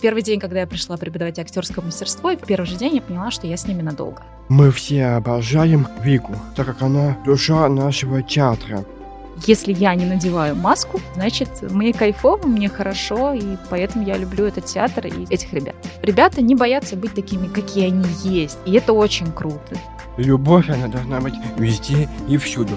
первый день, когда я пришла преподавать актерское мастерство, и в первый же день я поняла, что я с ними надолго. Мы все обожаем Вику, так как она душа нашего театра. Если я не надеваю маску, значит, мне кайфово, мне хорошо, и поэтому я люблю этот театр и этих ребят. Ребята не боятся быть такими, какие они есть, и это очень круто. Любовь, она должна быть везде и всюду.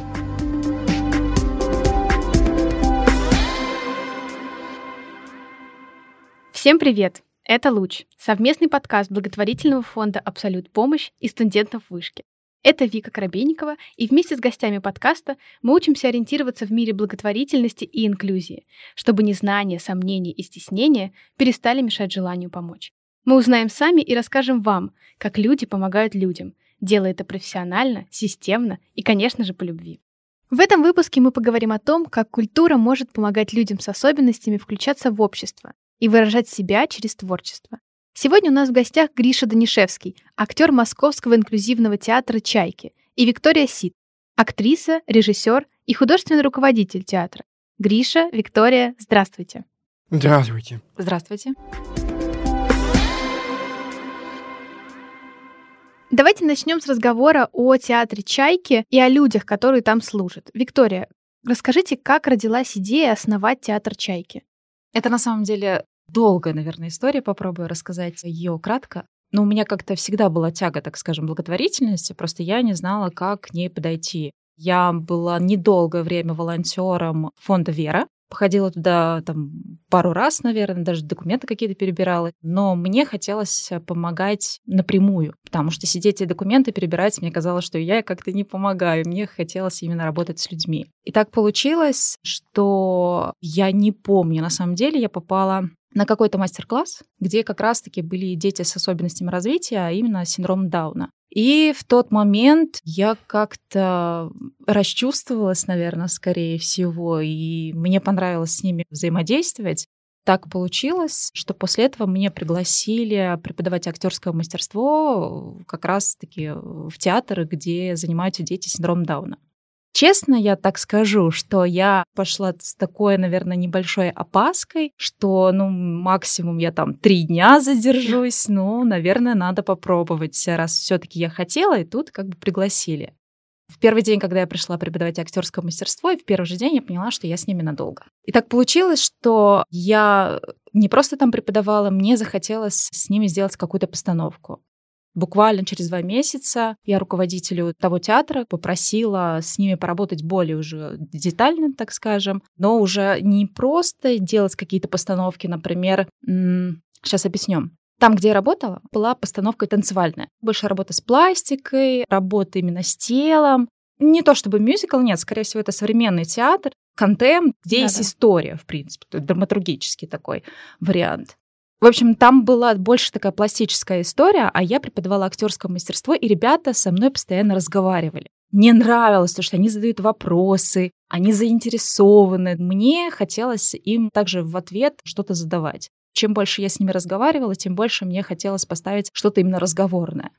Всем привет! Это «Луч» — совместный подкаст благотворительного фонда «Абсолют помощь» и студентов вышки. Это Вика Коробейникова, и вместе с гостями подкаста мы учимся ориентироваться в мире благотворительности и инклюзии, чтобы незнание, сомнения и стеснения перестали мешать желанию помочь. Мы узнаем сами и расскажем вам, как люди помогают людям, делая это профессионально, системно и, конечно же, по любви. В этом выпуске мы поговорим о том, как культура может помогать людям с особенностями включаться в общество, и выражать себя через творчество. Сегодня у нас в гостях Гриша Данишевский, актер Московского инклюзивного театра «Чайки», и Виктория Сид, актриса, режиссер и художественный руководитель театра. Гриша, Виктория, здравствуйте. Здравствуйте. Здравствуйте. Давайте начнем с разговора о театре «Чайки» и о людях, которые там служат. Виктория, расскажите, как родилась идея основать театр «Чайки»? Это на самом деле долгая, наверное, история. Попробую рассказать ее кратко. Но у меня как-то всегда была тяга, так скажем, благотворительности, просто я не знала, как к ней подойти. Я была недолгое время волонтером фонда «Вера», Походила туда там пару раз, наверное, даже документы какие-то перебирала. Но мне хотелось помогать напрямую, потому что сидеть и документы перебирать, мне казалось, что я как-то не помогаю. Мне хотелось именно работать с людьми. И так получилось, что я не помню, на самом деле я попала на какой-то мастер-класс, где как раз-таки были дети с особенностями развития, а именно синдром Дауна. И в тот момент я как-то расчувствовалась, наверное, скорее всего, и мне понравилось с ними взаимодействовать. Так получилось, что после этого мне пригласили преподавать актерское мастерство как раз-таки в театр, где занимаются дети с Дауна. Честно, я так скажу, что я пошла с такой, наверное, небольшой опаской, что, ну, максимум я там три дня задержусь, ну, наверное, надо попробовать, раз все таки я хотела, и тут как бы пригласили. В первый день, когда я пришла преподавать актерское мастерство, и в первый же день я поняла, что я с ними надолго. И так получилось, что я не просто там преподавала, мне захотелось с ними сделать какую-то постановку. Буквально через два месяца я руководителю того театра попросила с ними поработать более уже детально, так скажем, но уже не просто делать какие-то постановки, например, сейчас объясню. Там, где я работала, была постановка танцевальная. Больше работа с пластикой, работа именно с телом. Не то чтобы мюзикл, нет, скорее всего, это современный театр, контент, где Да-да. есть история, в принципе, драматургический такой вариант. В общем, там была больше такая пластическая история, а я преподавала актерское мастерство, и ребята со мной постоянно разговаривали. Мне нравилось то, что они задают вопросы, они заинтересованы. Мне хотелось им также в ответ что-то задавать. Чем больше я с ними разговаривала, тем больше мне хотелось поставить что-то именно разговорное.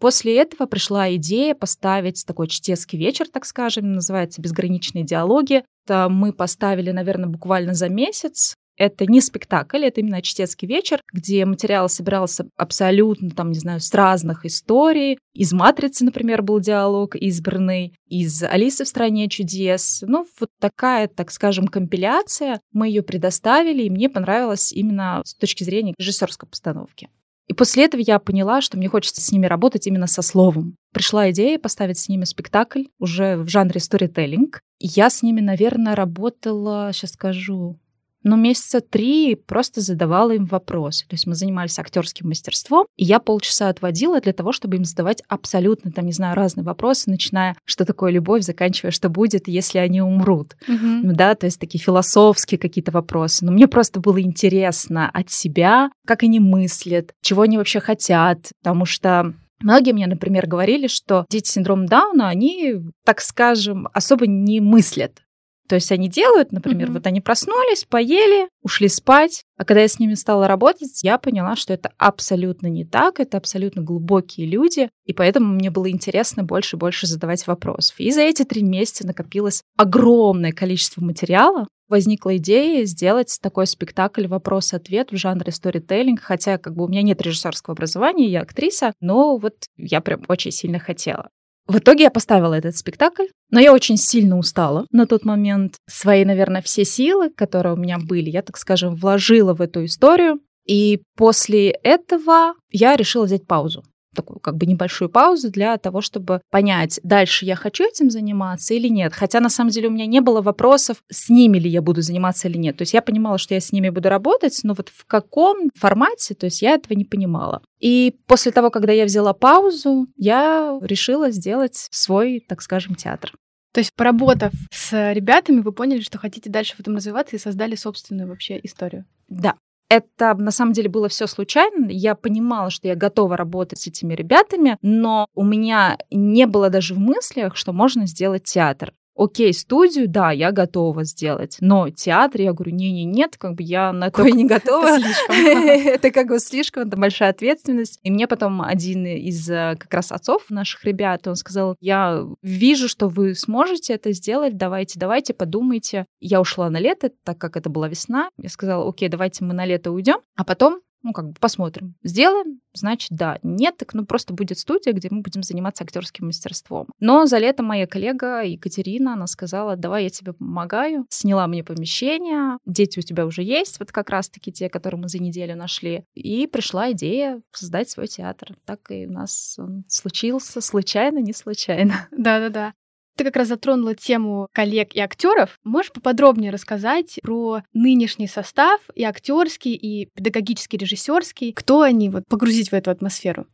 После этого пришла идея поставить такой чтецкий вечер, так скажем, называется «Безграничные диалоги». Это мы поставили, наверное, буквально за месяц. Это не спектакль, это именно чтецкий вечер, где материал собирался абсолютно, там, не знаю, с разных историй. Из «Матрицы», например, был диалог избранный, из «Алисы в стране чудес». Ну, вот такая, так скажем, компиляция. Мы ее предоставили, и мне понравилось именно с точки зрения режиссерской постановки. И после этого я поняла, что мне хочется с ними работать именно со словом. Пришла идея поставить с ними спектакль уже в жанре сторителлинг. Я с ними, наверное, работала, сейчас скажу, но месяца три просто задавала им вопросы. То есть мы занимались актерским мастерством, и я полчаса отводила для того, чтобы им задавать абсолютно, там, не знаю, разные вопросы, начиная, что такое любовь, заканчивая, что будет, если они умрут. Угу. Да, то есть такие философские какие-то вопросы. Но мне просто было интересно от себя, как они мыслят, чего они вообще хотят, потому что Многие мне, например, говорили, что дети с синдромом Дауна, они, так скажем, особо не мыслят. То есть они делают, например, Мгм. вот они проснулись, поели, ушли спать, а когда я с ними стала работать, я поняла, что это абсолютно не так, это абсолютно глубокие люди, и поэтому мне было интересно больше и больше задавать вопросов. И за эти три месяца накопилось огромное количество материала, возникла идея сделать такой спектакль «Вопрос-ответ» в жанре сторителлинг, хотя как бы у меня нет режиссерского образования, я актриса, но вот я прям очень сильно хотела. В итоге я поставила этот спектакль, но я очень сильно устала на тот момент. Свои, наверное, все силы, которые у меня были, я, так скажем, вложила в эту историю. И после этого я решила взять паузу такую как бы небольшую паузу для того, чтобы понять, дальше я хочу этим заниматься или нет. Хотя на самом деле у меня не было вопросов, с ними ли я буду заниматься или нет. То есть я понимала, что я с ними буду работать, но вот в каком формате, то есть я этого не понимала. И после того, когда я взяла паузу, я решила сделать свой, так скажем, театр. То есть, поработав с ребятами, вы поняли, что хотите дальше в этом развиваться и создали собственную вообще историю. Да. Это на самом деле было все случайно. Я понимала, что я готова работать с этими ребятами, но у меня не было даже в мыслях, что можно сделать театр. Окей, студию, да, я готова сделать, но театр, я говорю, не-не, нет, как бы я на такое не готова. Это как бы слишком, это большая ответственность. И мне потом один из э, как раз отцов наших ребят, он сказал, я вижу, что вы сможете это сделать, давайте, давайте, подумайте. Я ушла на лето, так как это была весна. Я сказала, окей, давайте мы на лето уйдем, а потом ну, как бы посмотрим. Сделаем, значит, да. Нет, так ну просто будет студия, где мы будем заниматься актерским мастерством. Но за лето моя коллега Екатерина, она сказала, давай я тебе помогаю. Сняла мне помещение, дети у тебя уже есть, вот как раз-таки те, которые мы за неделю нашли. И пришла идея создать свой театр. Так и у нас он случился случайно, не случайно. Да-да-да. Ты как раз затронула тему коллег и актеров. Можешь поподробнее рассказать про нынешний состав и актерский, и педагогический, режиссерский? Кто они? Вот погрузить в эту атмосферу.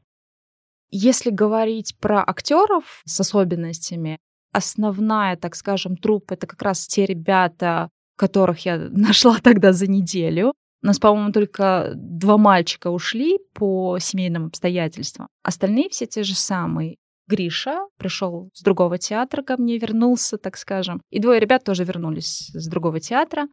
Если говорить про актеров с особенностями, основная, так скажем, труппа это как раз те ребята, которых я нашла тогда за неделю. У нас, по-моему, только два мальчика ушли по семейным обстоятельствам. Остальные все те же самые. Гриша пришел с другого театра ко мне, вернулся, так скажем. И двое ребят тоже вернулись с другого театра.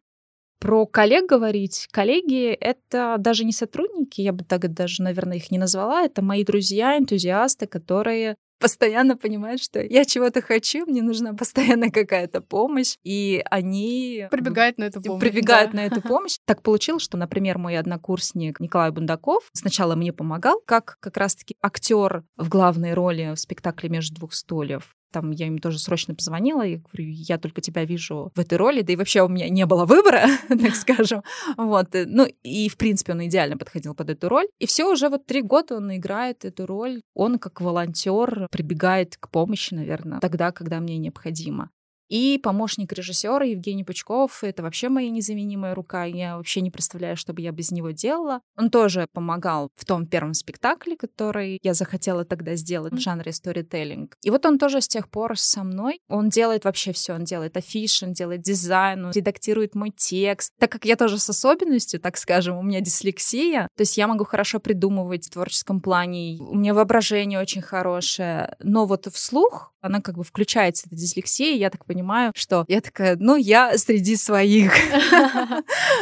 Про коллег говорить. Коллеги — это даже не сотрудники, я бы так даже, наверное, их не назвала. Это мои друзья, энтузиасты, которые постоянно понимают, что я чего-то хочу, мне нужна постоянно какая-то помощь, и они Прибегают на эту помощь. прибегают да. на эту помощь. Так получилось, что, например, мой однокурсник Николай Бундаков сначала мне помогал, как как раз-таки актер в главной роли в спектакле «Между двух стульев». Там я им тоже срочно позвонила и говорю, я только тебя вижу в этой роли, да и вообще у меня не было выбора, так скажем. Вот. э, Ну и, в принципе, он идеально подходил под эту роль. И все уже вот три года он играет эту роль. Он как волонтер прибегает к помощи, наверное, тогда, когда мне необходимо. И помощник режиссера Евгений Пучков — это вообще моя незаменимая рука. Я вообще не представляю, что бы я без него делала. Он тоже помогал в том первом спектакле, который я захотела тогда сделать в жанре сторителлинг. И вот он тоже с тех пор со мной. Он делает вообще все. Он делает афиши, он делает дизайн, он редактирует мой текст. Так как я тоже с особенностью, так скажем, у меня дислексия, то есть я могу хорошо придумывать в творческом плане. У меня воображение очень хорошее. Но вот вслух она как бы включается, эта дислексия, я так понимаю, что я такая, ну, я среди своих.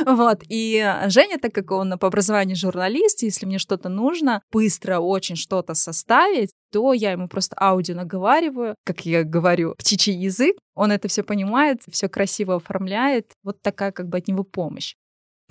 Вот. И Женя, так как он по образованию журналист, если мне что-то нужно, быстро очень что-то составить, то я ему просто аудио наговариваю, как я говорю, птичий язык, он это все понимает, все красиво оформляет. Вот такая как бы от него помощь.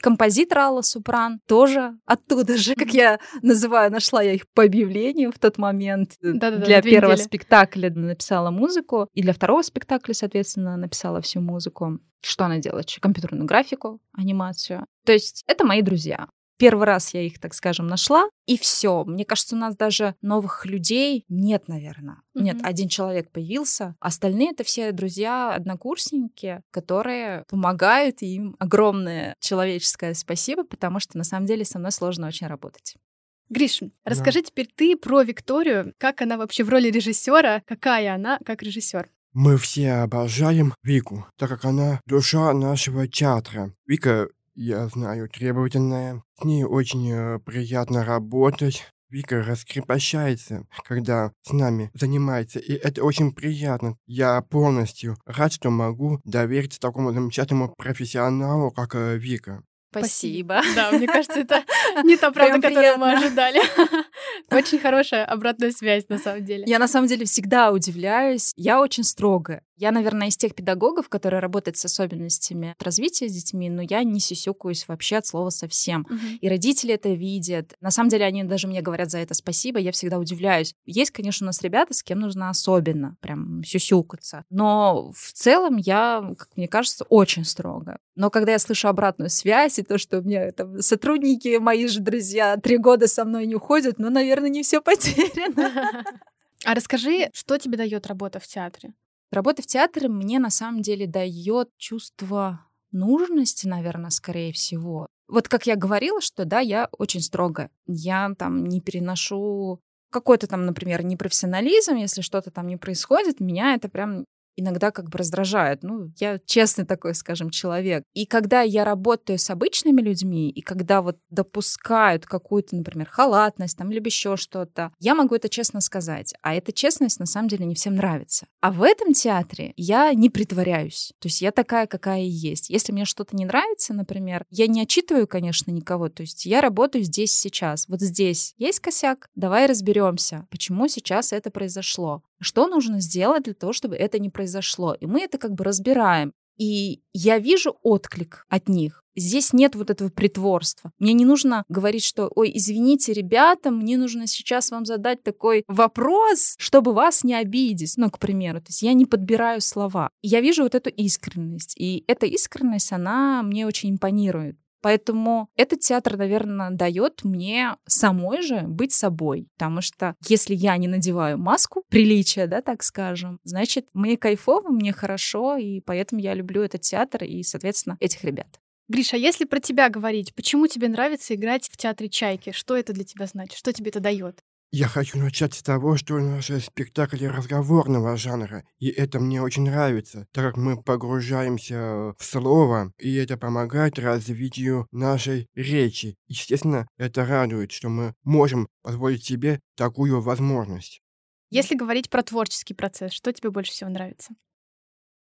Композитор Алла Супран тоже оттуда же, как я называю, нашла я их по объявлению в тот момент. Да-да-да, для первого недели. спектакля написала музыку, и для второго спектакля, соответственно, написала всю музыку. Что она делает? Компьютерную графику, анимацию. То есть это мои друзья. Первый раз я их, так скажем, нашла, и все. Мне кажется, у нас даже новых людей нет, наверное. Нет, Мгм. один человек появился. Остальные это все друзья, однокурсники, которые помогают, и им огромное человеческое спасибо, потому что на самом деле со мной сложно очень работать. Гриш, расскажи теперь ты про Викторию, как она вообще в роли режиссера, какая она как режиссер. Мы все обожаем Вику, так как она душа нашего театра. Вика, я знаю, требовательная. С ней очень э, приятно работать. Вика раскрепощается, когда с нами занимается, и это очень приятно. Я полностью рад, что могу довериться такому замечательному профессионалу, как э, Вика. Спасибо. Да, мне кажется, это не та правда, которую мы ожидали. Очень хорошая обратная связь, на самом деле. Я на самом деле всегда удивляюсь. Я очень строгая. Я, наверное, из тех педагогов, которые работают с особенностями развития с детьми, но я не сисюкаюсь вообще от слова совсем. Мгм. И родители это видят. На самом деле они даже мне говорят за это спасибо. Я всегда удивляюсь. Есть, конечно, у нас ребята, с кем нужно особенно прям сюсюкаться. Но в целом я, как мне кажется, очень строго. Но когда я слышу обратную связь и то, что у меня там сотрудники, мои же друзья, три года со мной не уходят, ну, наверное, не все потеряно. А расскажи, что тебе дает работа в театре? Работа в театре мне на самом деле дает чувство нужности, наверное, скорее всего. Вот как я говорила, что да, я очень строгая. Я там не переношу какой-то там, например, непрофессионализм, если что-то там не происходит, меня это прям иногда как бы раздражает. Ну, я честный такой, скажем, человек. И когда я работаю с обычными людьми, и когда вот допускают какую-то, например, халатность там, либо еще что-то, я могу это честно сказать. А эта честность на самом деле не всем нравится. А в этом театре я не притворяюсь. То есть я такая, какая и есть. Если мне что-то не нравится, например, я не отчитываю, конечно, никого. То есть я работаю здесь сейчас. Вот здесь есть косяк, давай разберемся, почему сейчас это произошло. Что нужно сделать для того, чтобы это не произошло? И мы это как бы разбираем. И я вижу отклик от них. Здесь нет вот этого притворства. Мне не нужно говорить, что, ой, извините, ребята, мне нужно сейчас вам задать такой вопрос, чтобы вас не обидеть. Ну, к примеру, то есть я не подбираю слова. Я вижу вот эту искренность. И эта искренность, она мне очень импонирует. Поэтому этот театр, наверное, дает мне самой же быть собой. Потому что если я не надеваю маску приличия, да, так скажем, значит, мне кайфово, мне хорошо, и поэтому я люблю этот театр и, соответственно, этих ребят. Гриша, а если про тебя говорить, почему тебе нравится играть в театре «Чайки»? Что это для тебя значит? Что тебе это дает? Я хочу начать с того, что наш спектакль разговорного жанра, и это мне очень нравится, так как мы погружаемся в слово, и это помогает развитию нашей речи. Естественно, это радует, что мы можем позволить себе такую возможность. Если говорить про творческий процесс, что тебе больше всего нравится?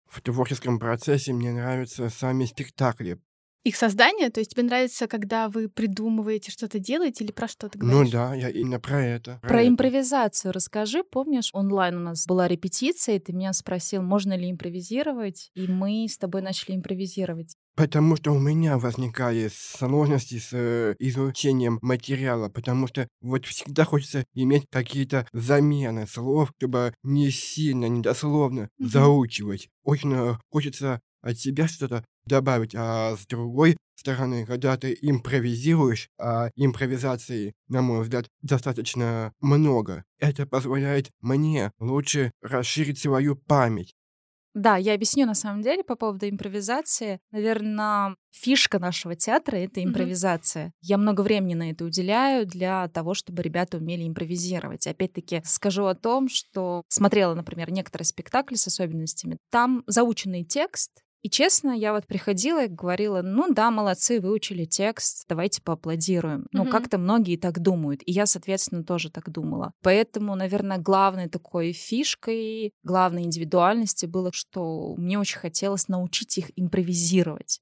В творческом процессе мне нравятся сами спектакли. Их создание? То есть тебе нравится, когда вы придумываете, что-то делаете, или про что ты Ну говоришь? да, я именно про это. Про это. импровизацию расскажи. Помнишь, онлайн у нас была репетиция, и ты меня спросил, можно ли импровизировать, и мы с тобой начали импровизировать. Потому что у меня возникали сложности с э, изучением материала, потому что вот всегда хочется иметь какие-то замены слов, чтобы не сильно, недословно Мгм. заучивать. Очень э, хочется от себя что-то добавить, а с другой стороны, когда ты импровизируешь, а импровизации, на мой взгляд, достаточно много, это позволяет мне лучше расширить свою память. Да, я объясню на самом деле по поводу импровизации. Наверное, фишка нашего театра — это импровизация. Я много времени на это уделяю для того, чтобы ребята умели импровизировать. Опять-таки скажу о том, что смотрела, например, некоторые спектакли с особенностями. Там заученный текст, и честно, я вот приходила и говорила, ну да, молодцы, выучили текст, давайте поаплодируем. Ну, Мгм. как-то многие так думают, и я, соответственно, тоже так думала. Поэтому, наверное, главной такой фишкой, главной индивидуальности было, что мне очень хотелось научить их импровизировать.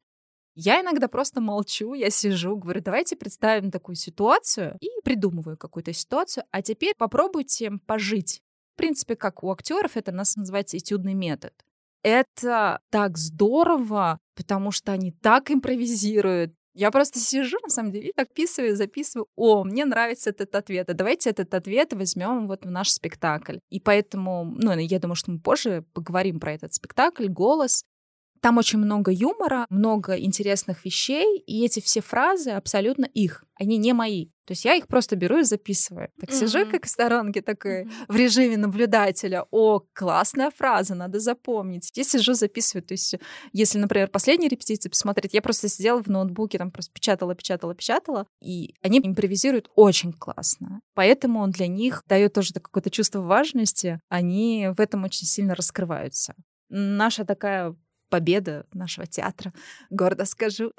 Я иногда просто молчу, я сижу, говорю, давайте представим такую ситуацию и придумываю какую-то ситуацию, а теперь попробуйте пожить. В принципе, как у актеров, это у нас называется этюдный метод. Это так здорово, потому что они так импровизируют. Я просто сижу, на самом деле, и так писываю, записываю. О, мне нравится этот ответ. А давайте этот ответ возьмем вот в наш спектакль. И поэтому, ну, я думаю, что мы позже поговорим про этот спектакль, голос. Там очень много юмора, много интересных вещей, и эти все фразы абсолютно их, они не мои. То есть я их просто беру и записываю. Так сижу, Мгм. как в сторонке, такой Мгм. в режиме наблюдателя. О, классная фраза, надо запомнить. Я сижу, записываю. То есть, если, например, последние репетиции посмотреть, я просто сидела в ноутбуке, там просто печатала, печатала, печатала, и они импровизируют очень классно. Поэтому он для них дает тоже какое-то чувство важности. Они в этом очень сильно раскрываются. Наша такая победа нашего театра, гордо скажу.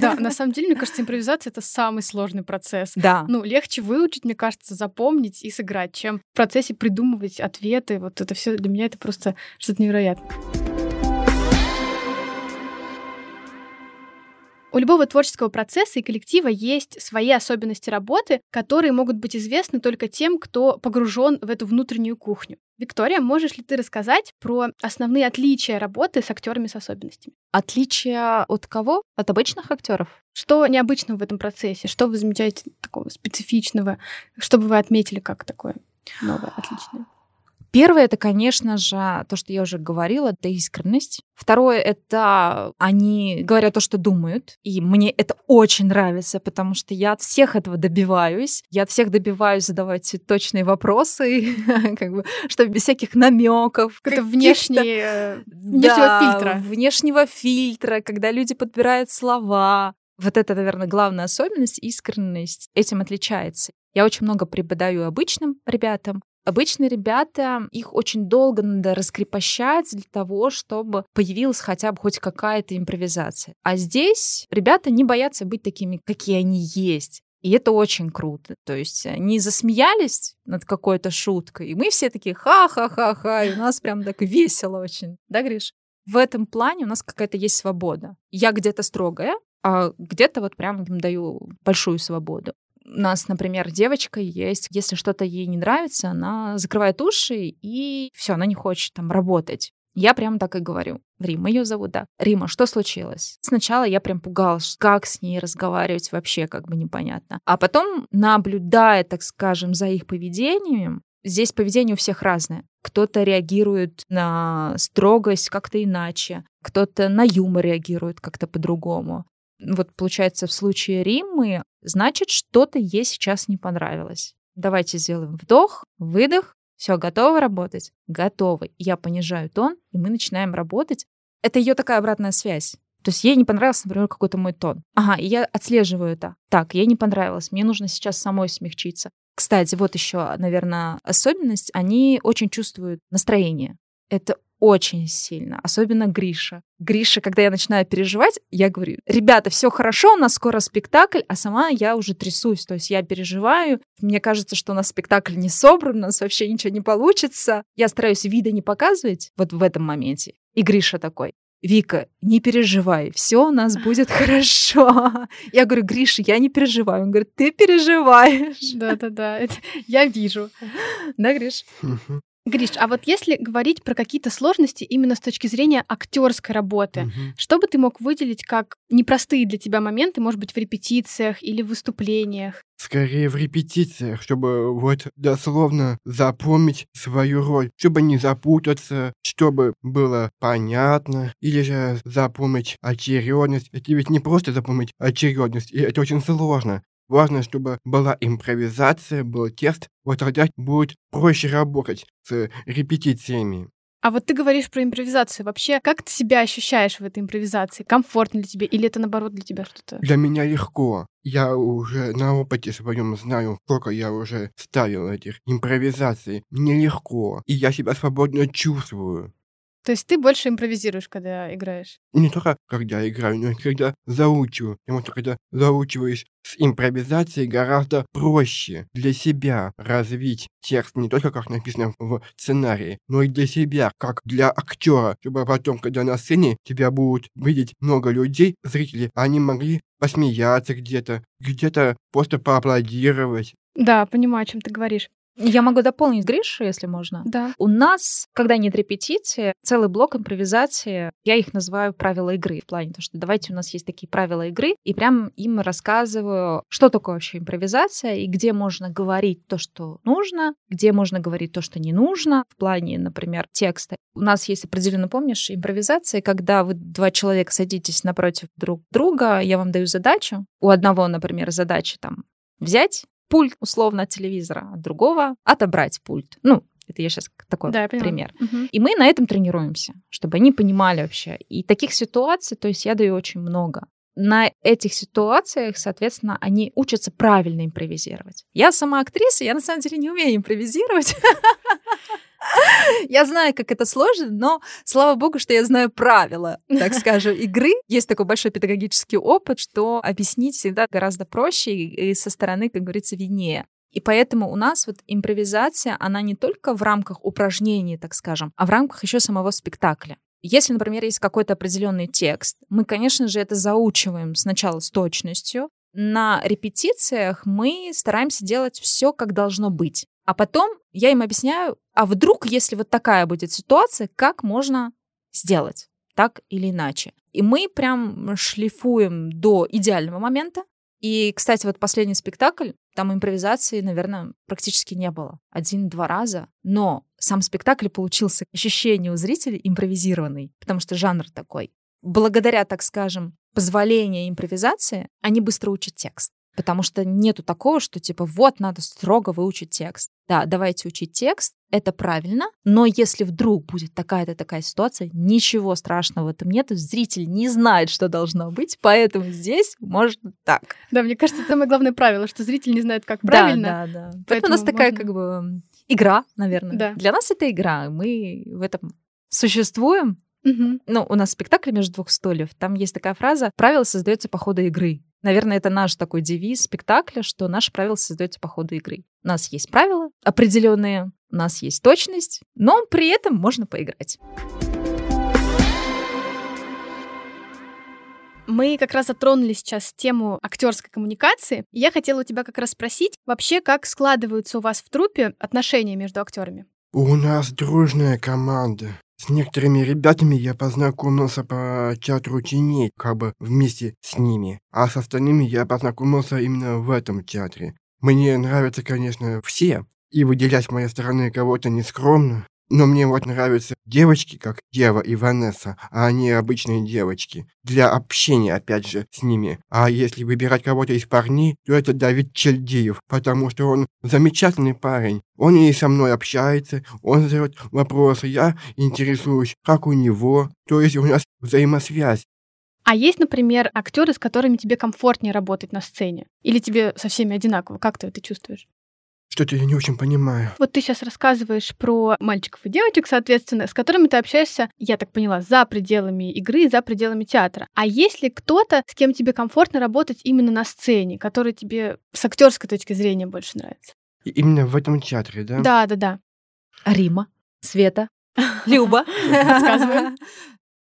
Да, на самом деле, мне кажется, импровизация — это самый сложный процесс. Да. Ну, легче выучить, мне кажется, запомнить и сыграть, чем в процессе придумывать ответы. Вот это все для меня это просто что-то невероятное. У любого творческого процесса и коллектива есть свои особенности работы, которые могут быть известны только тем, кто погружен в эту внутреннюю кухню. Виктория, можешь ли ты рассказать про основные отличия работы с актерами с особенностями? Отличия от кого? От обычных актеров? Что необычного в этом процессе? Что вы замечаете такого специфичного? Что бы вы отметили как такое новое, отличное? Первое, это, конечно же, то, что я уже говорила, это искренность. Второе, это они говорят то, что думают. И мне это очень нравится, потому что я от всех этого добиваюсь. Я от всех добиваюсь задавать точные вопросы, как бы, чтобы без всяких намеков. Это внешнего да, фильтра. Внешнего фильтра, когда люди подбирают слова. Вот это, наверное, главная особенность, искренность. Этим отличается. Я очень много преподаю обычным ребятам, Обычные ребята, их очень долго надо раскрепощать для того, чтобы появилась хотя бы хоть какая-то импровизация. А здесь ребята не боятся быть такими, какие они есть. И это очень круто. То есть они засмеялись над какой-то шуткой, и мы все такие ха-ха-ха-ха, и у нас прям так весело очень. Да, Гриш? В этом плане у нас какая-то есть свобода. Я где-то строгая, а где-то вот прям им даю большую свободу у нас, например, девочка есть, если что-то ей не нравится, она закрывает уши и все, она не хочет там работать. Я прям так и говорю. Рима ее зовут, да. Рима, что случилось? Сначала я прям пугалась, как с ней разговаривать вообще как бы непонятно. А потом, наблюдая, так скажем, за их поведением, здесь поведение у всех разное. Кто-то реагирует на строгость как-то иначе, кто-то на юмор реагирует как-то по-другому вот получается в случае Риммы, значит, что-то ей сейчас не понравилось. Давайте сделаем вдох, выдох, все, готово работать? Готовы. Я понижаю тон, и мы начинаем работать. Это ее такая обратная связь. То есть ей не понравился, например, какой-то мой тон. Ага, и я отслеживаю это. Так, ей не понравилось, мне нужно сейчас самой смягчиться. Кстати, вот еще, наверное, особенность. Они очень чувствуют настроение. Это очень сильно, особенно Гриша. Гриша, когда я начинаю переживать, я говорю, ребята, все хорошо, у нас скоро спектакль, а сама я уже трясусь, то есть я переживаю, мне кажется, что у нас спектакль не собран, у нас вообще ничего не получится. Я стараюсь вида не показывать вот в этом моменте. И Гриша такой, Вика, не переживай, все у нас будет хорошо. Я говорю, Гриша, я не переживаю. Он говорит, ты переживаешь. Да-да-да, я вижу. Да, Гриш? Гриш, а вот если говорить про какие-то сложности именно с точки зрения актерской работы, Мгм. что бы ты мог выделить как непростые для тебя моменты, может быть, в репетициях или в выступлениях? Скорее в репетициях, чтобы вот дословно запомнить свою роль, чтобы не запутаться, чтобы было понятно, или же запомнить очередность. Это ведь не просто запомнить очередность, и это очень сложно. Важно, чтобы была импровизация, был текст, вот тогда будет проще работать с репетициями. А вот ты говоришь про импровизацию. Вообще, как ты себя ощущаешь в этой импровизации? Комфортно ли тебе? Или это, наоборот, для тебя что-то? Для меня легко. Я уже на опыте своем знаю, сколько я уже ставил этих импровизаций. Мне легко, и я себя свободно чувствую. То есть ты больше импровизируешь, когда играешь? Не только когда играю, но и когда заучиваю. Потому что когда заучиваешь с импровизацией гораздо проще для себя развить текст не только как написано в сценарии, но и для себя, как для актера, чтобы потом, когда на сцене тебя будут видеть много людей, зрители, они могли посмеяться где-то, где-то просто поаплодировать. Да, понимаю, о чем ты говоришь. Я могу дополнить Гришу, если можно. Да. У нас, когда нет репетиции, целый блок импровизации, я их называю правила игры, в плане того, что давайте у нас есть такие правила игры, и прям им рассказываю, что такое вообще импровизация, и где можно говорить то, что нужно, где можно говорить то, что не нужно, в плане, например, текста. У нас есть определенно, помнишь, импровизация, когда вы два человека садитесь напротив друг друга, я вам даю задачу, у одного, например, задача там взять пульт условно от телевизора, от другого отобрать пульт. Ну, это я сейчас такой Да, я пример. Мгм. И мы на этом тренируемся, чтобы они понимали вообще. И таких ситуаций, то есть я даю очень много. На этих ситуациях, соответственно, они учатся правильно импровизировать. Я сама актриса, я на самом деле не умею импровизировать. Я знаю, как это сложно, но слава богу, что я знаю правила, так скажем, игры. Есть такой большой педагогический опыт, что объяснить всегда гораздо проще и со стороны, как говорится, виднее. И поэтому у нас вот импровизация, она не только в рамках упражнений, так скажем, а в рамках еще самого спектакля. Если, например, есть какой-то определенный текст, мы, конечно же, это заучиваем сначала с точностью. На репетициях мы стараемся делать все, как должно быть. А потом я им объясняю, а вдруг, если вот такая будет ситуация, как можно сделать так или иначе. И мы прям шлифуем до идеального момента. И, кстати, вот последний спектакль, там импровизации, наверное, практически не было. Один-два раза. Но сам спектакль получился ощущение у зрителей импровизированный, потому что жанр такой. Благодаря, так скажем, позволению импровизации, они быстро учат текст. Потому что нету такого, что типа вот надо строго выучить текст. Да, давайте учить текст, это правильно, но если вдруг будет такая-то такая ситуация, ничего страшного в этом нет, зритель не знает, что должно быть, поэтому здесь можно так. Да, мне кажется, это самое главное правило, что зритель не знает, как правильно. Да, да, да. Поэтому, поэтому у нас можно... такая как бы игра, наверное. Да. Для нас это игра, мы в этом существуем. Угу. Ну, у нас спектакль между двух стульев. Там есть такая фраза: правило создается по ходу игры. Наверное, это наш такой девиз спектакля, что наши правила создаются по ходу игры. У нас есть правила определенные, у нас есть точность, но при этом можно поиграть. Мы как раз затронули сейчас тему актерской коммуникации. Я хотела у тебя как раз спросить, вообще, как складываются у вас в трупе отношения между актерами? У нас дружная команда. С некоторыми ребятами я познакомился по театру теней, как бы вместе с ними. А с остальными я познакомился именно в этом театре. Мне нравятся, конечно, все. И выделять с моей стороны кого-то нескромно. Но мне вот нравятся девочки, как Ева и Ванесса, а они обычные девочки. Для общения, опять же, с ними. А если выбирать кого-то из парней, то это Давид Чельдеев, потому что он замечательный парень. Он и со мной общается, он задает вопросы, я интересуюсь, как у него. То есть у нас взаимосвязь. А есть, например, актеры, с которыми тебе комфортнее работать на сцене? Или тебе со всеми одинаково? Как ты это чувствуешь? Что-то я не очень понимаю. Вот ты сейчас рассказываешь про мальчиков и девочек, соответственно, с которыми ты общаешься, я так поняла, за пределами игры, за пределами театра. А есть ли кто-то, с кем тебе комфортно работать именно на сцене, который тебе с актерской точки зрения больше нравится? И именно в этом театре, да? Да, да, да. Рима, Света, Люба. Рассказываем.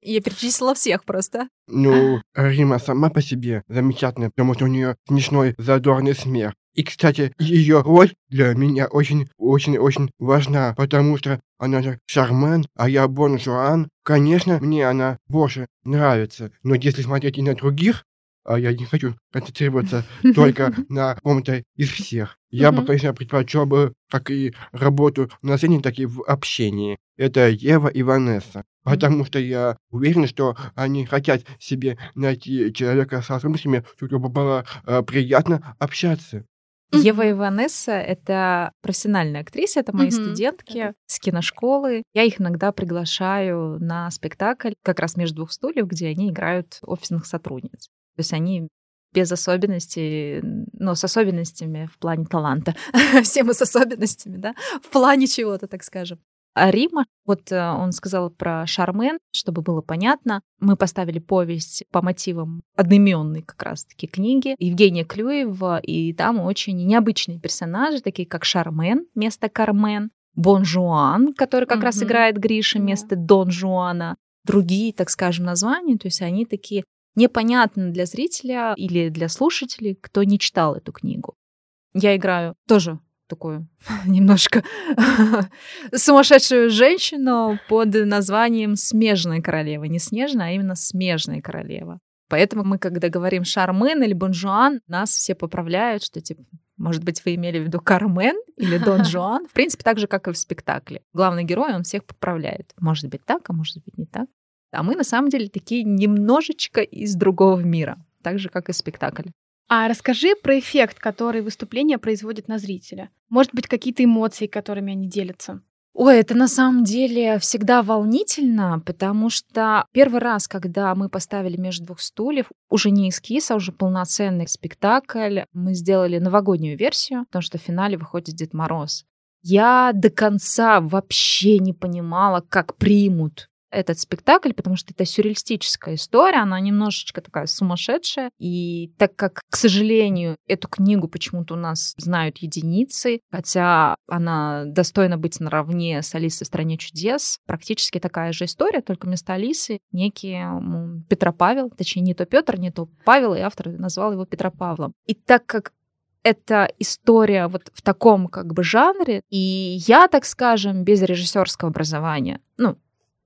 Я перечислила всех просто. Ну, Рима сама по себе замечательная, потому что у нее смешной, задорный смех. И, кстати, ее роль для меня очень-очень-очень важна, потому что она же Шармен, а я Бон Жуан. Конечно, мне она больше нравится, но если смотреть и на других, а я не хочу концентрироваться только на ком-то из всех. Я бы, конечно, предпочел бы как и работу на сцене, так и в общении. Это Ева и Ванесса. Потому что я уверен, что они хотят себе найти человека с особенностями, чтобы было э, приятно общаться. Ева и Ванесса — это профессиональные актрисы, это мои mm-hmm. студентки с киношколы. Я их иногда приглашаю на спектакль как раз между двух стульев, где они играют офисных сотрудниц. То есть они без особенностей, но с особенностями в плане таланта. Все мы с особенностями, да, в плане чего-то, так скажем. А Рима, вот э, он сказал про Шармен, чтобы было понятно. Мы поставили повесть по мотивам одноименной как раз-таки книги Евгения Клюева, и там очень необычные персонажи, такие как Шармен вместо Кармен, Бон Жуан, который как mm-hmm. раз играет Гриша вместо Дон Жуана, другие, так скажем, названия, то есть они такие непонятны для зрителя или для слушателей, кто не читал эту книгу. Я играю тоже такую немножко сумасшедшую женщину под названием Смежная королева. Не снежная, а именно Смежная королева. Поэтому мы, когда говорим Шармен или Бонжуан, нас все поправляют, что типа может быть, вы имели в виду Кармен или Дон Жуан? В принципе, так же, как и в спектакле. Главный герой, он всех поправляет. Может быть так, а может быть не так. А мы, на самом деле, такие немножечко из другого мира. Так же, как и спектакль. А расскажи про эффект, который выступление производит на зрителя. Может быть, какие-то эмоции, которыми они делятся? Ой, это на самом деле всегда волнительно, потому что первый раз, когда мы поставили между двух стульев, уже не эскиз, а уже полноценный спектакль, мы сделали новогоднюю версию, потому что в финале выходит Дед Мороз. Я до конца вообще не понимала, как примут этот спектакль, потому что это сюрреалистическая история, она немножечко такая сумасшедшая. И так как, к сожалению, эту книгу почему-то у нас знают единицы, хотя она достойна быть наравне с Алисой в «Стране чудес», практически такая же история, только вместо Алисы некий Петропавел, точнее, не то Петр, не то Павел, и автор назвал его Петропавлом. И так как это история вот в таком как бы жанре, и я, так скажем, без режиссерского образования, ну,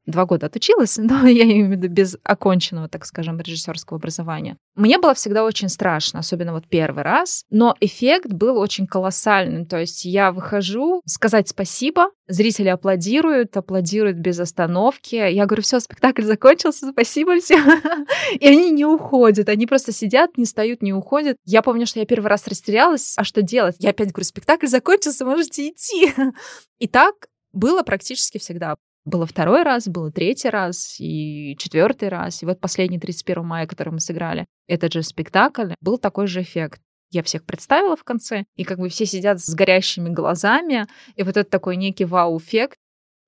два года отучилась, но я имею в виду без оконченного, так скажем, режиссерского образования. Мне было всегда очень страшно, особенно вот первый раз, но эффект был очень колоссальным. То есть я выхожу сказать спасибо, зрители аплодируют, аплодируют без остановки. Я говорю, все, спектакль закончился, спасибо всем. И они не уходят, они просто сидят, не встают, не уходят. Я помню, что я первый раз растерялась, а что делать? Я опять говорю, спектакль закончился, можете идти. И так было практически всегда. Было второй раз, было третий раз и четвертый раз. И вот последний 31 мая, который мы сыграли, этот же спектакль, был такой же эффект. Я всех представила в конце, и как бы все сидят с горящими глазами, и вот это такой некий вау-эффект.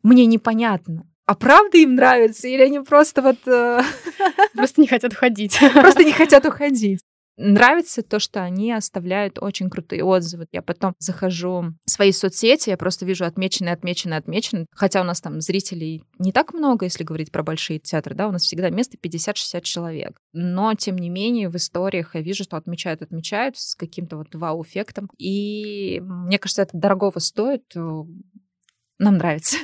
Мне непонятно, а правда им нравится, или они просто вот... Э, просто не хотят уходить. Просто не хотят уходить нравится то, что они оставляют очень крутые отзывы. Я потом захожу в свои соцсети, я просто вижу отмеченные, отмеченные, отмеченные. Хотя у нас там зрителей не так много, если говорить про большие театры, да, у нас всегда место 50-60 человек. Но, тем не менее, в историях я вижу, что отмечают, отмечают с каким-то вот вау-эффектом. И мне кажется, это дорогого стоит нам нравится.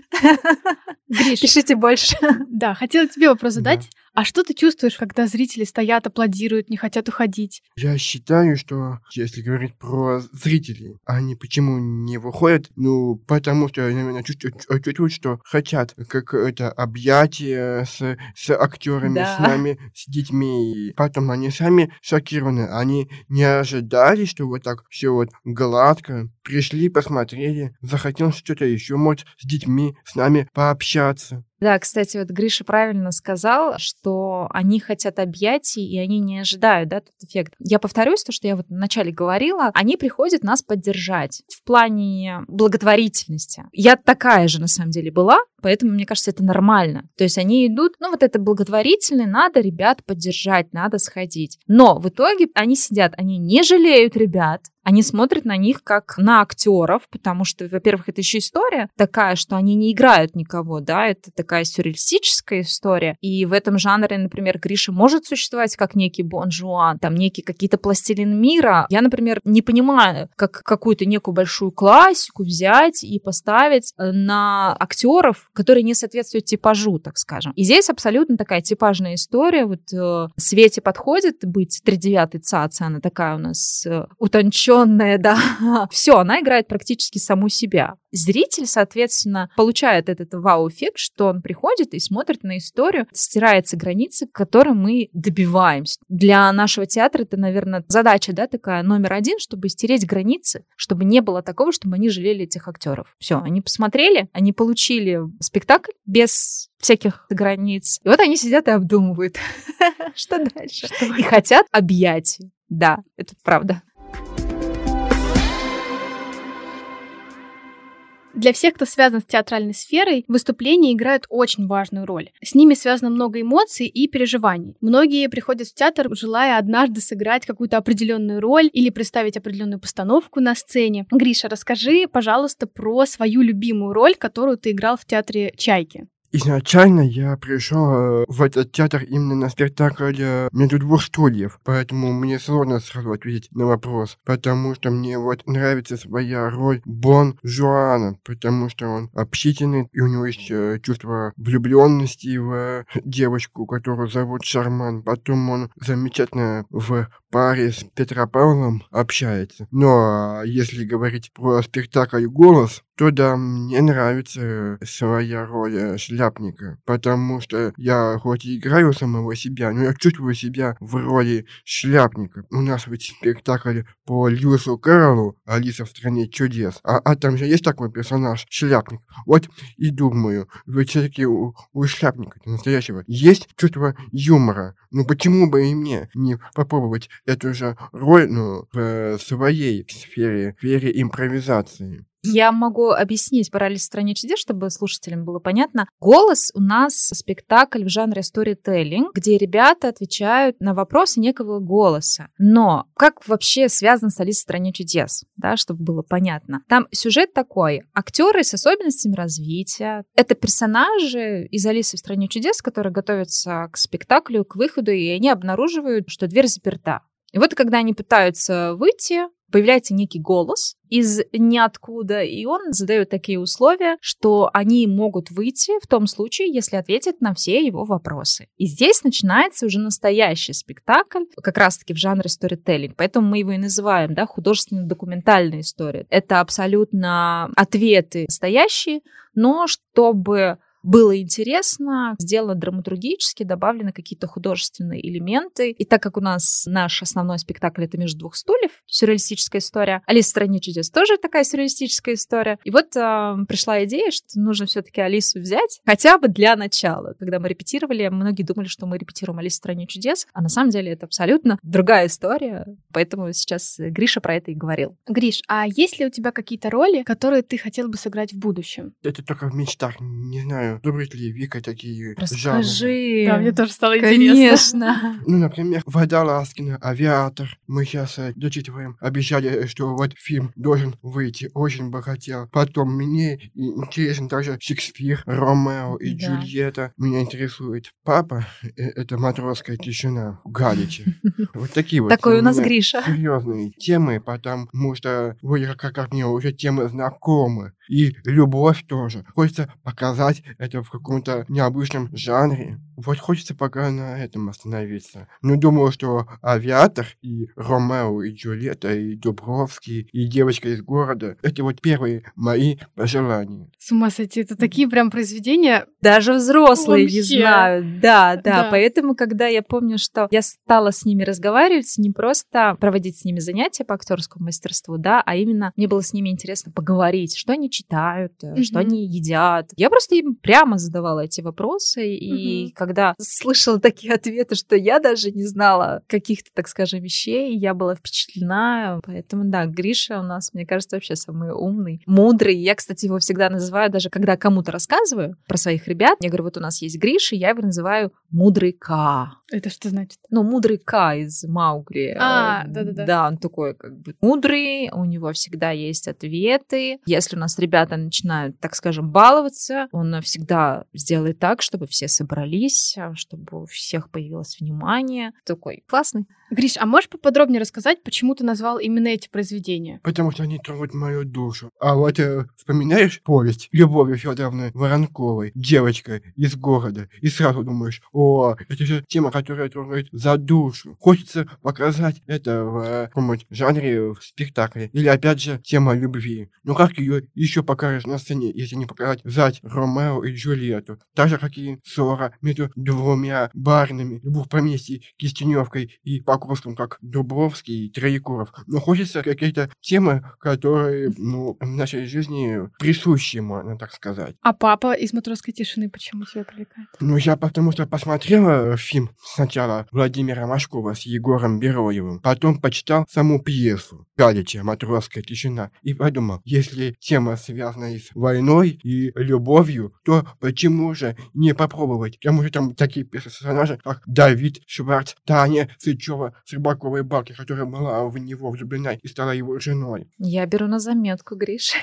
Гриш, пишите больше. Да, хотела тебе вопрос задать. Да. А что ты чувствуешь, когда зрители стоят, аплодируют, не хотят уходить? Я считаю, что если говорить про зрителей, они почему не выходят? Ну, потому что, наверное, чувствуют, чувствуют что хотят как это объятие с, с актерами, да. с нами, с детьми. И потом они сами шокированы. Они не ожидали, что вот так все вот гладко. Пришли, посмотрели, захотел что-то еще, может, с детьми, с нами пообщаться. Да, кстати, вот Гриша правильно сказал, что они хотят объятий, и они не ожидают, да, тот эффект. Я повторюсь то, что я вот вначале говорила, они приходят нас поддержать в плане благотворительности. Я такая же, на самом деле, была, поэтому, мне кажется, это нормально. То есть они идут, ну вот это благотворительное, надо ребят поддержать, надо сходить. Но в итоге они сидят, они не жалеют ребят, они смотрят на них как на актеров, потому что, во-первых, это еще история такая, что они не играют никого, да, это такая сюрреалистическая история. И в этом жанре, например, Гриша может существовать как некий Бон Жуан, там некий какие-то пластилин мира. Я, например, не понимаю, как какую-то некую большую классику взять и поставить э, на актеров, которые не соответствуют типажу, так скажем. И здесь абсолютно такая типажная история. Вот э, Свете подходит быть тридевятый цаца, она такая у нас э, утонченная, да. Все, она играет практически саму себя. Зритель, соответственно, получает этот вау-эффект, что он приходит и смотрит на историю, стирается границы, к которым мы добиваемся. Для нашего театра это, наверное, задача, да, такая номер один, чтобы стереть границы, чтобы не было такого, чтобы они жалели этих актеров. Все, они посмотрели, они получили спектакль без всяких границ. И вот они сидят и обдумывают, что дальше. И хотят объятий. Да, это правда. Для всех, кто связан с театральной сферой, выступления играют очень важную роль. С ними связано много эмоций и переживаний. Многие приходят в театр, желая однажды сыграть какую-то определенную роль или представить определенную постановку на сцене. Гриша, расскажи, пожалуйста, про свою любимую роль, которую ты играл в театре «Чайки». Изначально я пришел э, в этот театр именно на спектакль э, «Между двух стульев», поэтому мне сложно сразу ответить на вопрос, потому что мне вот нравится своя роль Бон Жуана, потому что он общительный, и у него есть э, чувство влюбленности в девочку, которую зовут Шарман. Потом он замечательно в паре с Петропавлом общается. Но если говорить про спектакль «Голос», то да, мне нравится своя роль шляпника, потому что я хоть и играю самого себя, но я чувствую себя в роли шляпника. У нас ведь спектакль по Льюису Кэрролу «Алиса в стране чудес», а, а там же есть такой персонаж, шляпник. Вот и думаю, ведь все-таки у, у шляпника настоящего есть чувство юмора. Ну почему бы и мне не попробовать эту же роль ну, в своей сфере, сфере импровизации? Я могу объяснить в стране чудес, чтобы слушателям было понятно. Голос у нас спектакль в жанре storytelling, где ребята отвечают на вопросы некого голоса. Но как вообще связан с Алисой в стране чудес, да, чтобы было понятно? Там сюжет такой. Актеры с особенностями развития. Это персонажи из Алисы в стране чудес, которые готовятся к спектаклю, к выходу, и они обнаруживают, что дверь заперта. И вот когда они пытаются выйти, появляется некий голос из ниоткуда, и он задает такие условия, что они могут выйти в том случае, если ответят на все его вопросы. И здесь начинается уже настоящий спектакль, как раз-таки в жанре сторителлинг, поэтому мы его и называем, да, художественно-документальная история. Это абсолютно ответы настоящие, но чтобы было интересно, сделано драматургически, добавлены какие-то художественные элементы. И так как у нас наш основной спектакль это «Между двух стульев», сюрреалистическая история, Алиса в стране чудес тоже такая сюрреалистическая история. И вот э, пришла идея, что нужно все-таки Алису взять, хотя бы для начала. Когда мы репетировали, многие думали, что мы репетируем Алису в стране чудес, а на самом деле это абсолютно другая история. Поэтому сейчас Гриша про это и говорил. Гриш, а есть ли у тебя какие-то роли, которые ты хотел бы сыграть в будущем? Это только в мечтах, не знаю, Добрый ли Вика такие Расскажи. Да, мне тоже стало Конечно. интересно. Ну, например, Водолазкина, Авиатор. Мы сейчас э, дочитываем. Обещали, э, что вот фильм должен выйти. Очень бы хотел. Потом мне интересен также Шекспир, Ромео и Да. Джульетта. Меня интересует папа. э, Это матросская тишина. Галичи. Вот такие вот. Такой у нас Гриша. серьезные темы, потому что вроде как, как мне уже темы знакомы. И любовь тоже. Хочется показать это в каком-то необычном жанре. Вот хочется пока на этом остановиться. Но думаю, что «Авиатор» и «Ромео» и «Джульетта» и «Дубровский» и «Девочка из города» — это вот первые мои пожелания. С ума сойти, это такие прям произведения. Даже взрослые не Вообще. знают. Да, да, Да. Поэтому, когда я помню, что я стала с ними разговаривать, не просто проводить с ними занятия по актерскому мастерству, да, а именно мне было с ними интересно поговорить, что они читают, э, что они едят. Я просто им прямо задавала эти вопросы, и Мгм. когда слышала такие ответы, что я даже не знала каких-то, так скажем, вещей, я была впечатлена. Поэтому, да, Гриша у нас, мне кажется, вообще самый умный, мудрый. Я, кстати, его всегда называю, даже когда кому-то рассказываю про своих ребят, я говорю, вот у нас есть Гриша, я его называю мудрый К. Это что значит? Ну, мудрый К из Маугли. А, Э, да-да-да. Да, он такой как бы мудрый, у него всегда есть ответы. Если у нас ребята начинают, так скажем, баловаться, он всегда сделает так, чтобы все собрались, а, чтобы у всех появилось внимание. Такой классный. Гриш, а можешь поподробнее рассказать, почему ты назвал именно эти произведения? Потому что они трогают мою душу. А вот э, вспоминаешь повесть Любови Федоровны Воронковой, девочка из города, и сразу думаешь, о, это же тема, которая трогает за душу. Хочется показать это в каком-нибудь жанре, в спектакле. Или опять же, тема любви. Ну как ее еще покажешь на сцене, если не показать взять Ромео и Джульетту? Так же, как и ссора между двумя барными, двух поместьй Кистеневкой и Покровским, как Дубровский и Троекуров. Но хочется какие-то темы, которые, ну, в нашей жизни присущи, можно так сказать. А папа из «Матросской тишины» почему тебя привлекает? Ну, я потому что посмотрела фильм сначала Владимира Машкова с Егором Бероевым, потом почитал саму пьесу Галича «Матросская тишина» и подумал, если тема связана с войной, и любовью, то почему же не попробовать? К тому же там такие персонажи, как Давид Шварц, Таня Сычева с Рыбаковой Балки, которая была в него влюблена и стала его женой. Я беру на заметку, Гриш.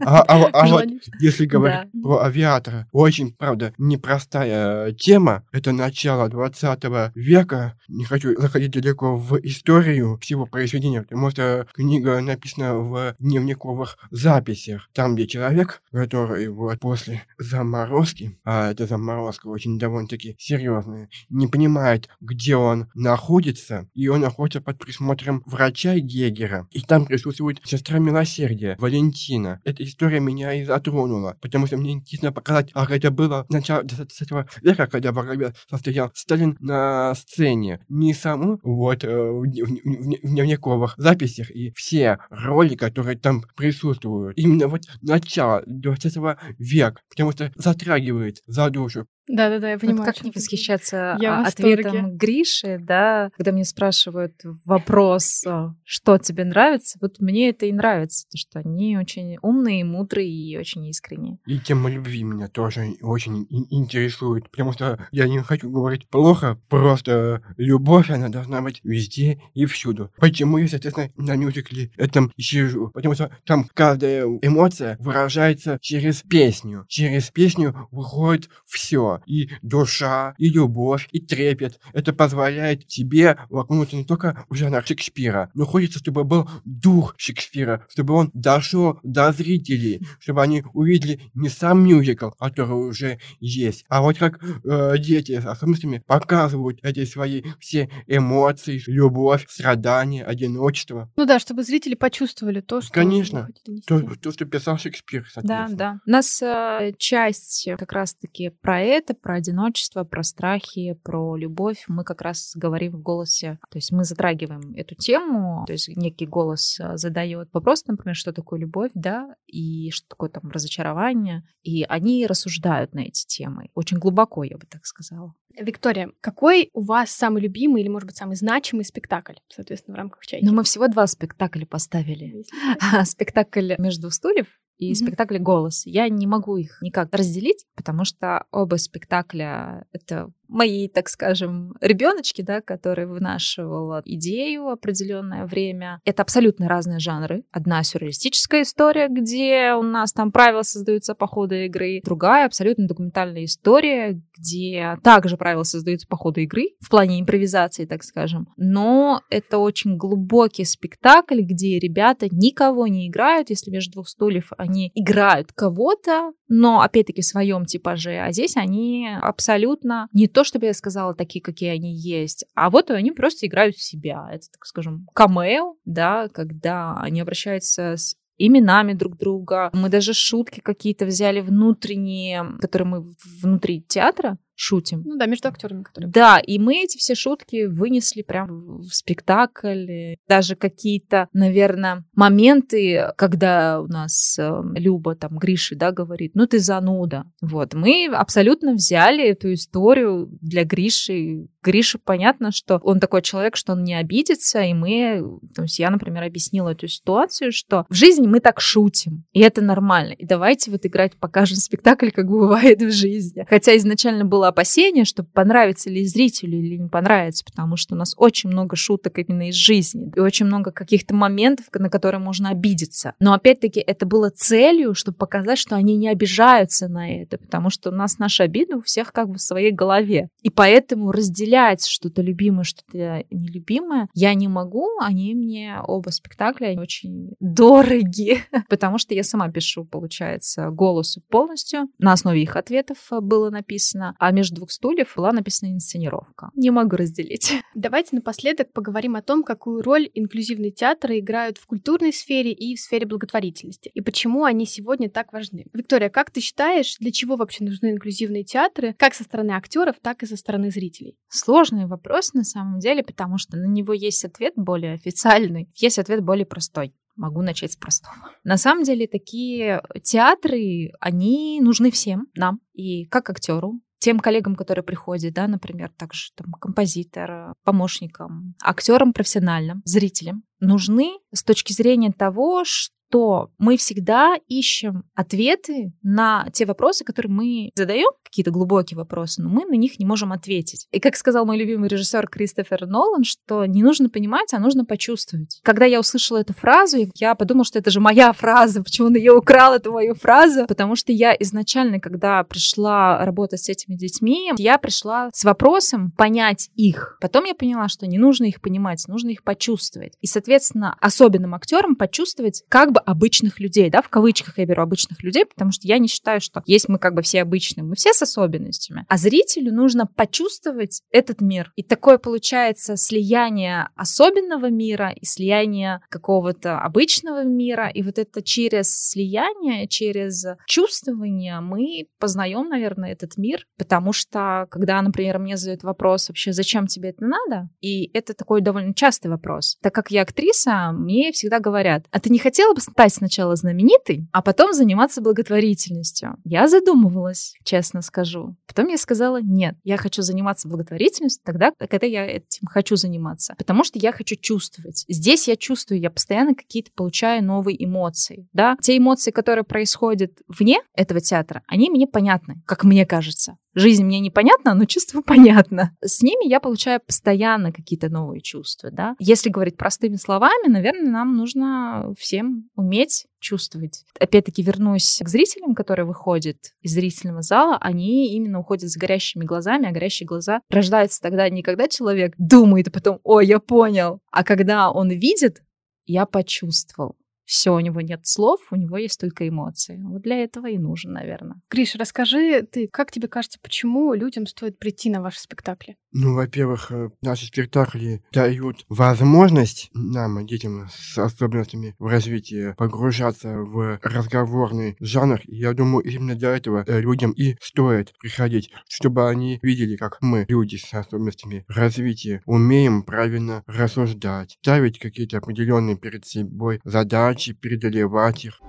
А, а- а вот если говорить Да. про авиатора, очень, правда, непростая тема. Это начало 20 века. Не хочу заходить далеко в историю всего произведения, потому что книга написана в дневниковых записях. Там, где человек, который вот после заморозки, а эта заморозка очень довольно-таки серьезная, не понимает, где он находится, и он находится под присмотром врача Гегера. И там присутствует сестра милосердия, Валентина. Эта история меня и затронула, потому что мне интересно показать, как это было в начале 20 века, когда во главе состоял Сталин на сцене. Не саму вот э, в, в, в дневниковых записях и все роли, которые там присутствуют. Именно вот начало 20 века, потому что затрагивает за душу. Да-да-да, я понимаю. Вот как не восхищаться я ответом Гриши, да, когда мне спрашивают вопрос, что тебе нравится, вот мне это и нравится, потому что они очень умные, мудрые и очень искренние. И тема любви меня тоже очень интересует, потому что я не хочу говорить плохо, просто любовь, она должна быть везде и всюду. Почему я, соответственно, на мюзикле этом сижу? Потому что там каждая эмоция выражается через песню. Через песню выходит все. И душа, и любовь, и трепет. Это позволяет тебе окунуться не только в жанр Шекспира, но хочется, чтобы был дух Шекспира, чтобы он дошел до зрителей, чтобы они увидели не сам мюзикл, который уже есть, а вот как э, дети с особенностями показывают эти свои все эмоции, любовь, страдания, одиночество. Ну да, чтобы зрители почувствовали то, что Конечно, то, то, что писал Шекспир, Да, да. У нас э, часть как раз-таки про это, про одиночество, про страхи, про любовь. Мы как раз говорим в голосе, то есть мы затрагиваем эту тему, то есть некий голос э, задает вопрос, например, что такое любовь, да, и что такое там разочарование, и они рассуждают на эти темы очень глубоко, я бы так сказала. Виктория, какой у вас самый любимый или, может быть, самый значимый спектакль, соответственно, в рамках чайки? Ну, мы всего два спектакля поставили. Спектакль «Между стульев» и mm-hmm. спектакль «Голос». Я не могу их никак разделить, потому что оба спектакля — это мои, так скажем, ребеночки, да, которые вынашивала идею определенное время. Это абсолютно разные жанры. Одна сюрреалистическая история, где у нас там правила создаются по ходу игры. Другая абсолютно документальная история, где также правила создаются по ходу игры, в плане импровизации, так скажем. Но это очень глубокий спектакль, где ребята никого не играют, если между двух стульев они играют кого-то, но опять-таки в своем типаже. А здесь они абсолютно не то, чтобы я сказала такие, какие они есть, а вот они просто играют в себя. Это, так скажем, камео, да, когда они обращаются с именами друг друга. Мы даже шутки какие-то взяли внутренние, которые мы внутри театра шутим. Ну да, между актерами, которые. Да, и мы эти все шутки вынесли прям в спектакль. Даже какие-то, наверное, моменты, когда у нас э, Люба, там, Гриши, да, говорит, ну ты зануда. Вот, мы абсолютно взяли эту историю для Гриши. Гриша, понятно, что он такой человек, что он не обидится, и мы, то есть я, например, объяснила эту ситуацию, что в жизни мы так шутим, и это нормально. И давайте вот играть покажем спектакль, как бывает в жизни. Хотя изначально было опасение, что понравится ли зрителю или не понравится, потому что у нас очень много шуток именно из жизни и очень много каких-то моментов, на которые можно обидеться. Но опять-таки это было целью, чтобы показать, что они не обижаются на это, потому что у нас наши обиды у всех как бы в своей голове. И поэтому разделять что-то любимое, что-то нелюбимое я не могу. Они мне оба спектакля очень дороги, потому что я сама пишу, получается, голосу полностью. На основе их ответов было написано. А между двух стульев была написана инсценировка. Не могу разделить. Давайте напоследок поговорим о том, какую роль инклюзивные театры играют в культурной сфере и в сфере благотворительности, и почему они сегодня так важны. Виктория, как ты считаешь, для чего вообще нужны инклюзивные театры, как со стороны актеров, так и со стороны зрителей? Сложный вопрос на самом деле, потому что на него есть ответ более официальный, есть ответ более простой могу начать с простого. На самом деле такие театры, они нужны всем нам, и как актеру, тем коллегам, которые приходят, да, например, также там композитор, помощникам, актерам профессиональным, зрителям, нужны с точки зрения того, что то мы всегда ищем ответы на те вопросы, которые мы задаем, какие-то глубокие вопросы, но мы на них не можем ответить. И как сказал мой любимый режиссер Кристофер Нолан, что не нужно понимать, а нужно почувствовать. Когда я услышала эту фразу, я подумала, что это же моя фраза, почему он ее украл, эту мою фразу, потому что я изначально, когда пришла работать с этими детьми, я пришла с вопросом понять их. Потом я поняла, что не нужно их понимать, нужно их почувствовать. И, соответственно, особенным актерам почувствовать, как бы бы обычных людей, да, в кавычках я беру обычных людей, потому что я не считаю, что есть мы как бы все обычные, мы все с особенностями. А зрителю нужно почувствовать этот мир. И такое получается слияние особенного мира и слияние какого-то обычного мира. И вот это через слияние, через чувствование мы познаем, наверное, этот мир, потому что когда, например, мне задают вопрос вообще, зачем тебе это надо? И это такой довольно частый вопрос. Так как я актриса, мне всегда говорят, а ты не хотела бы стать сначала знаменитой, а потом заниматься благотворительностью. Я задумывалась, честно скажу. Потом я сказала, нет, я хочу заниматься благотворительностью тогда, когда я этим хочу заниматься. Потому что я хочу чувствовать. Здесь я чувствую, я постоянно какие-то получаю новые эмоции. Да? Те эмоции, которые происходят вне этого театра, они мне понятны, как мне кажется. Жизнь мне непонятна, но чувство понятно. С ними я получаю постоянно какие-то новые чувства, да. Если говорить простыми словами, наверное, нам нужно всем уметь чувствовать. Опять-таки вернусь к зрителям, которые выходят из зрительного зала, они именно уходят с горящими глазами, а горящие глаза рождаются тогда не когда человек думает, и потом, о, я понял, а когда он видит, я почувствовал все, у него нет слов, у него есть только эмоции. Вот для этого и нужен, наверное. Гриш, расскажи ты, как тебе кажется, почему людям стоит прийти на ваши спектакли? Ну, во-первых, э, наши спектакли дают возможность нам, детям с особенностями в развитии, погружаться в разговорный жанр. И я думаю, именно для этого э, людям и стоит приходить, чтобы они видели, как мы, люди с особенностями в развитии, умеем правильно рассуждать, ставить какие-то определенные перед собой задачи, задачи, преодолевать их.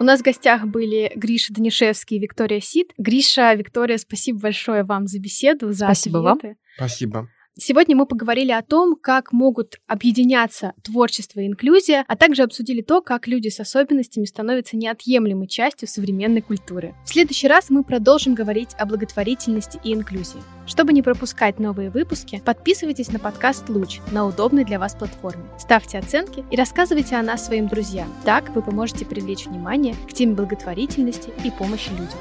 У нас в гостях были Гриша Данишевский и Виктория Сид. Гриша, Виктория, спасибо большое вам за беседу, за Спасибо ответы. вам. Спасибо. Сегодня мы поговорили о том, как могут объединяться творчество и инклюзия, а также обсудили то, как люди с особенностями становятся неотъемлемой частью современной культуры. В следующий раз мы продолжим говорить о благотворительности и инклюзии. Чтобы не пропускать новые выпуски, подписывайтесь на подкаст «Луч» на удобной для вас платформе. Ставьте оценки и рассказывайте о нас своим друзьям. Так вы поможете привлечь внимание к теме благотворительности и помощи людям.